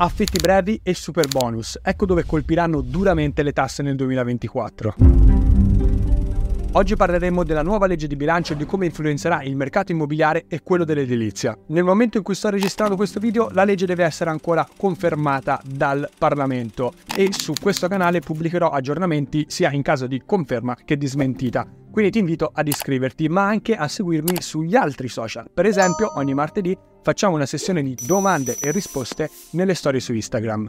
Affitti brevi e super bonus, ecco dove colpiranno duramente le tasse nel 2024. Oggi parleremo della nuova legge di bilancio e di come influenzerà il mercato immobiliare e quello dell'edilizia. Nel momento in cui sto registrando questo video, la legge deve essere ancora confermata dal Parlamento e su questo canale pubblicherò aggiornamenti sia in caso di conferma che di smentita. Quindi ti invito ad iscriverti, ma anche a seguirmi sugli altri social. Per esempio, ogni martedì facciamo una sessione di domande e risposte nelle storie su Instagram.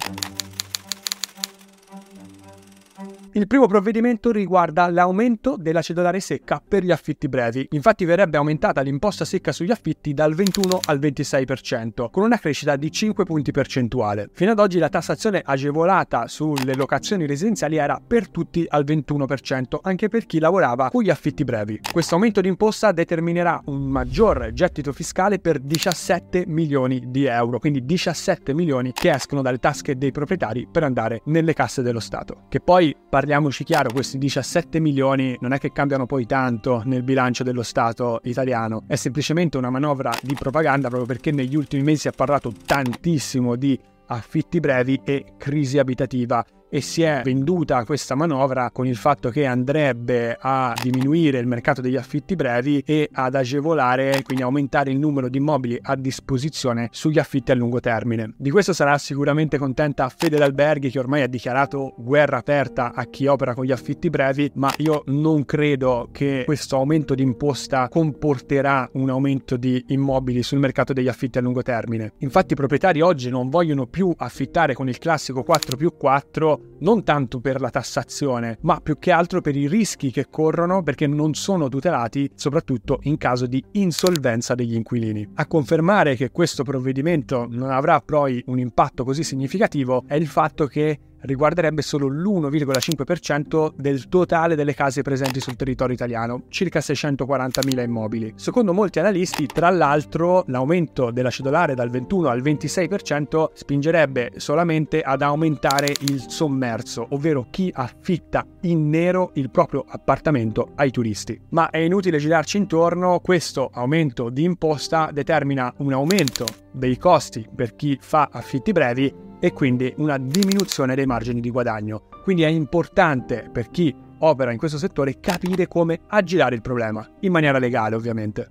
Il primo provvedimento riguarda l'aumento della cedolare secca per gli affitti brevi. Infatti verrebbe aumentata l'imposta secca sugli affitti dal 21 al 26%, con una crescita di 5 punti percentuali. Fino ad oggi la tassazione agevolata sulle locazioni residenziali era per tutti al 21%, anche per chi lavorava con gli affitti brevi. Questo aumento di imposta determinerà un maggior gettito fiscale per 17 milioni di euro, quindi 17 milioni che escono dalle tasche dei proprietari per andare nelle casse dello Stato. Che poi parliamoci chiaro, questi 17 milioni non è che cambiano poi tanto nel bilancio dello Stato italiano, è semplicemente una manovra di propaganda proprio perché negli ultimi mesi si è parlato tantissimo di affitti brevi e crisi abitativa e si è venduta questa manovra con il fatto che andrebbe a diminuire il mercato degli affitti brevi e ad agevolare, quindi aumentare il numero di immobili a disposizione sugli affitti a lungo termine. Di questo sarà sicuramente contenta Fede D'Alberghi che ormai ha dichiarato guerra aperta a chi opera con gli affitti brevi, ma io non credo che questo aumento di imposta comporterà un aumento di immobili sul mercato degli affitti a lungo termine. Infatti i proprietari oggi non vogliono più affittare con il classico 4 più 4 non tanto per la tassazione, ma più che altro per i rischi che corrono perché non sono tutelati, soprattutto in caso di insolvenza degli inquilini. A confermare che questo provvedimento non avrà poi un impatto così significativo è il fatto che riguarderebbe solo l'1,5% del totale delle case presenti sul territorio italiano, circa 640.000 immobili. Secondo molti analisti, tra l'altro, l'aumento della cedolare dal 21 al 26% spingerebbe solamente ad aumentare il sommerso, ovvero chi affitta in nero il proprio appartamento ai turisti. Ma è inutile girarci intorno, questo aumento di imposta determina un aumento dei costi per chi fa affitti brevi e quindi una diminuzione dei margini di guadagno. Quindi è importante per chi opera in questo settore capire come aggirare il problema, in maniera legale ovviamente.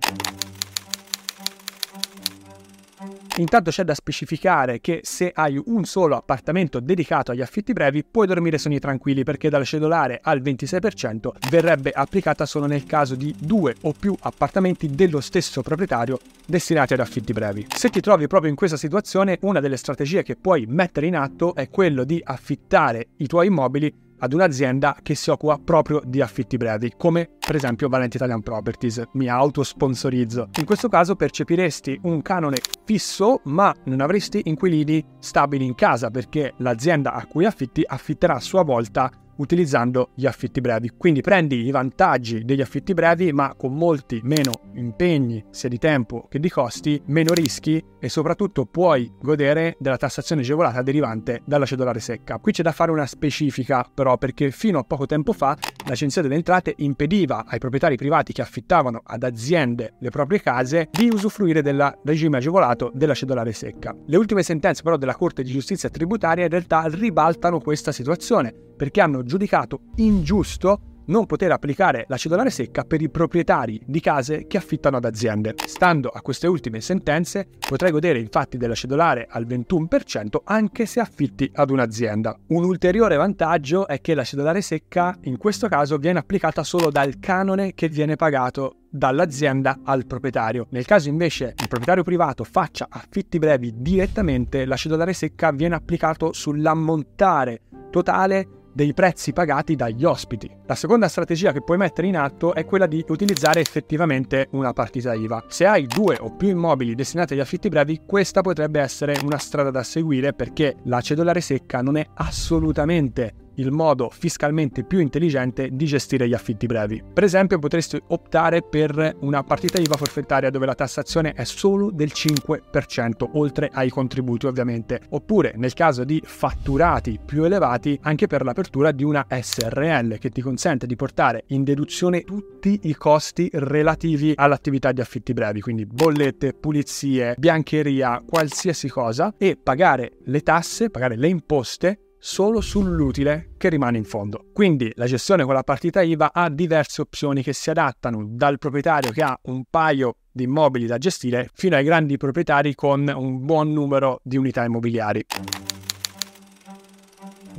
Intanto c'è da specificare che se hai un solo appartamento dedicato agli affitti brevi puoi dormire sonni tranquilli perché dalla cedolare al 26% verrebbe applicata solo nel caso di due o più appartamenti dello stesso proprietario destinati ad affitti brevi. Se ti trovi proprio in questa situazione, una delle strategie che puoi mettere in atto è quello di affittare i tuoi immobili ad un'azienda che si occupa proprio di affitti brevi, come per esempio Valente Italian Properties, mi autosponsorizzo. In questo caso percepiresti un canone fisso, ma non avresti inquilini stabili in casa perché l'azienda a cui affitti affitterà a sua volta utilizzando gli affitti brevi. Quindi prendi i vantaggi degli affitti brevi ma con molti meno impegni sia di tempo che di costi, meno rischi e soprattutto puoi godere della tassazione agevolata derivante dalla cedolare secca. Qui c'è da fare una specifica però perché fino a poco tempo fa l'Agenzia delle Entrate impediva ai proprietari privati che affittavano ad aziende le proprie case di usufruire del regime agevolato della cedolare secca. Le ultime sentenze però della Corte di Giustizia tributaria in realtà ribaltano questa situazione perché hanno giudicato ingiusto non poter applicare la cedolare secca per i proprietari di case che affittano ad aziende. Stando a queste ultime sentenze, potrai godere infatti della cedolare al 21% anche se affitti ad un'azienda. Un ulteriore vantaggio è che la cedolare secca in questo caso viene applicata solo dal canone che viene pagato dall'azienda al proprietario. Nel caso invece il proprietario privato faccia affitti brevi direttamente, la cedolare secca viene applicato sull'ammontare totale dei prezzi pagati dagli ospiti. La seconda strategia che puoi mettere in atto è quella di utilizzare effettivamente una partita IVA. Se hai due o più immobili destinati agli affitti brevi, questa potrebbe essere una strada da seguire perché la cedolare secca non è assolutamente il modo fiscalmente più intelligente di gestire gli affitti brevi. Per esempio potresti optare per una partita IVA forfettaria dove la tassazione è solo del 5%, oltre ai contributi ovviamente, oppure nel caso di fatturati più elevati anche per l'apertura di una SRL che ti consente di portare in deduzione tutti i costi relativi all'attività di affitti brevi, quindi bollette, pulizie, biancheria, qualsiasi cosa e pagare le tasse, pagare le imposte solo sull'utile che rimane in fondo. Quindi la gestione con la partita IVA ha diverse opzioni che si adattano dal proprietario che ha un paio di immobili da gestire fino ai grandi proprietari con un buon numero di unità immobiliari.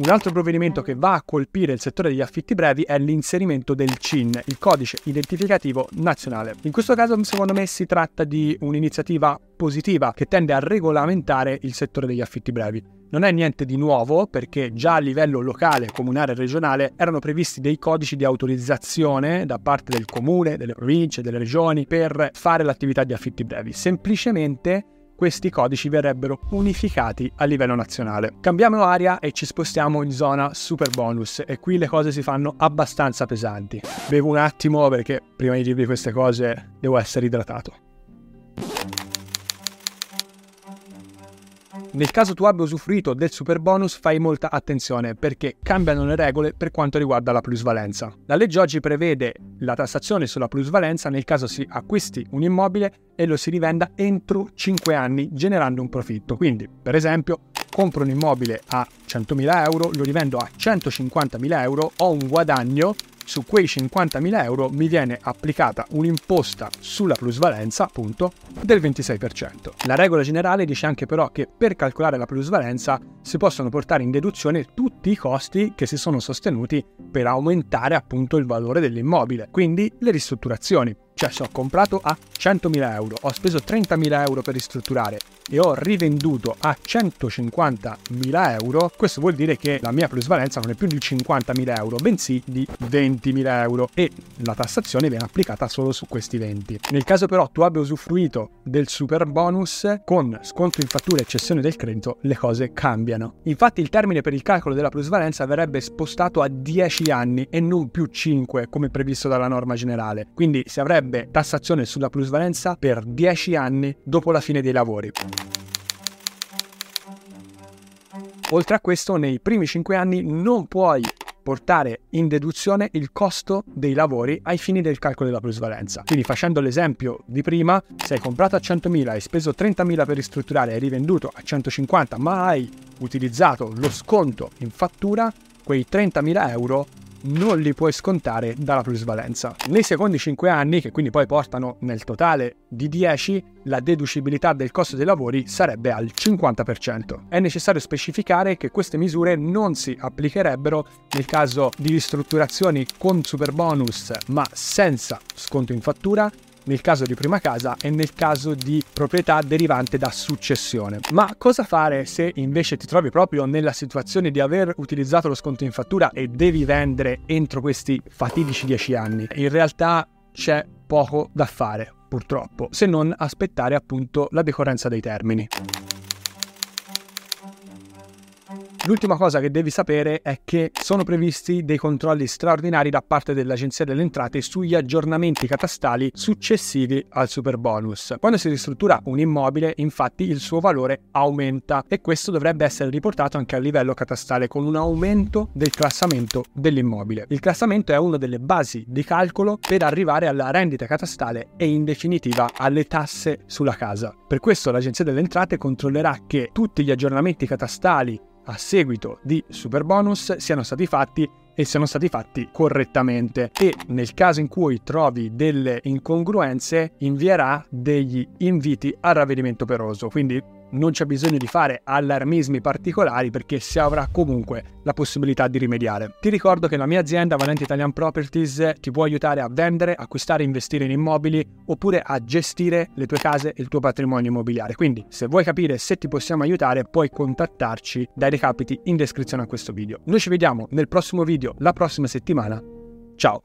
Un altro provvedimento che va a colpire il settore degli affitti brevi è l'inserimento del CIN, il codice identificativo nazionale. In questo caso secondo me si tratta di un'iniziativa positiva che tende a regolamentare il settore degli affitti brevi. Non è niente di nuovo perché già a livello locale, comunale e regionale erano previsti dei codici di autorizzazione da parte del comune, delle province, delle regioni per fare l'attività di affitti brevi. Semplicemente questi codici verrebbero unificati a livello nazionale. Cambiamo aria e ci spostiamo in zona super bonus e qui le cose si fanno abbastanza pesanti. Bevo un attimo perché prima di dirvi queste cose devo essere idratato. Nel caso tu abbia usufruito del super bonus fai molta attenzione perché cambiano le regole per quanto riguarda la plusvalenza. La legge oggi prevede la tassazione sulla plusvalenza nel caso si acquisti un immobile e lo si rivenda entro 5 anni generando un profitto. Quindi, per esempio, compro un immobile a 100.000 euro, lo rivendo a 150.000 euro, ho un guadagno su quei 50.000 euro mi viene applicata un'imposta sulla plusvalenza, appunto, del 26%. La regola generale dice anche però che per calcolare la plusvalenza si possono portare in deduzione tutti i costi che si sono sostenuti per aumentare appunto il valore dell'immobile, quindi le ristrutturazioni. Cioè se ho comprato a 100.000 euro, ho speso 30.000 euro per ristrutturare e ho rivenduto a 150.000 euro, questo vuol dire che la mia plusvalenza non è più di 50.000 euro, bensì di 20.000 euro e la tassazione viene applicata solo su questi 20. Nel caso però tu abbia usufruito del super bonus, con sconto in fattura e cessione del credito le cose cambiano. Infatti il termine per il calcolo della plusvalenza verrebbe spostato a 10 anni e non più 5 come previsto dalla norma generale. Quindi si avrebbe tassazione sulla plusvalenza per 10 anni dopo la fine dei lavori. Oltre a questo, nei primi 5 anni non puoi portare in deduzione il costo dei lavori ai fini del calcolo della plusvalenza. Quindi facendo l'esempio di prima, se hai comprato a 100.000, hai speso 30.000 per ristrutturare e hai rivenduto a 150, ma hai utilizzato lo sconto in fattura, quei 30.000 euro non li puoi scontare dalla plusvalenza. Nei secondi 5 anni, che quindi poi portano nel totale di 10, la deducibilità del costo dei lavori sarebbe al 50%. È necessario specificare che queste misure non si applicherebbero nel caso di ristrutturazioni con super bonus ma senza sconto in fattura nel caso di prima casa e nel caso di proprietà derivante da successione. Ma cosa fare se invece ti trovi proprio nella situazione di aver utilizzato lo sconto in fattura e devi vendere entro questi fatidici 10 anni? In realtà c'è poco da fare, purtroppo, se non aspettare appunto la decorrenza dei termini. L'ultima cosa che devi sapere è che sono previsti dei controlli straordinari da parte dell'Agenzia delle Entrate sugli aggiornamenti catastali successivi al super bonus. Quando si ristruttura un immobile, infatti, il suo valore aumenta e questo dovrebbe essere riportato anche a livello catastale con un aumento del classamento dell'immobile. Il classamento è una delle basi di calcolo per arrivare alla rendita catastale e in definitiva alle tasse sulla casa. Per questo l'Agenzia delle Entrate controllerà che tutti gli aggiornamenti catastali a seguito di super bonus siano stati fatti e siano stati fatti correttamente. E nel caso in cui trovi delle incongruenze invierà degli inviti al ravvedimento peroso. Quindi non c'è bisogno di fare allarmismi particolari perché si avrà comunque la possibilità di rimediare. Ti ricordo che la mia azienda Valente Italian Properties ti può aiutare a vendere, acquistare investire in immobili oppure a gestire le tue case e il tuo patrimonio immobiliare. Quindi se vuoi capire se ti possiamo aiutare puoi contattarci dai recapiti in descrizione a questo video. Noi ci vediamo nel prossimo video la prossima settimana. Ciao!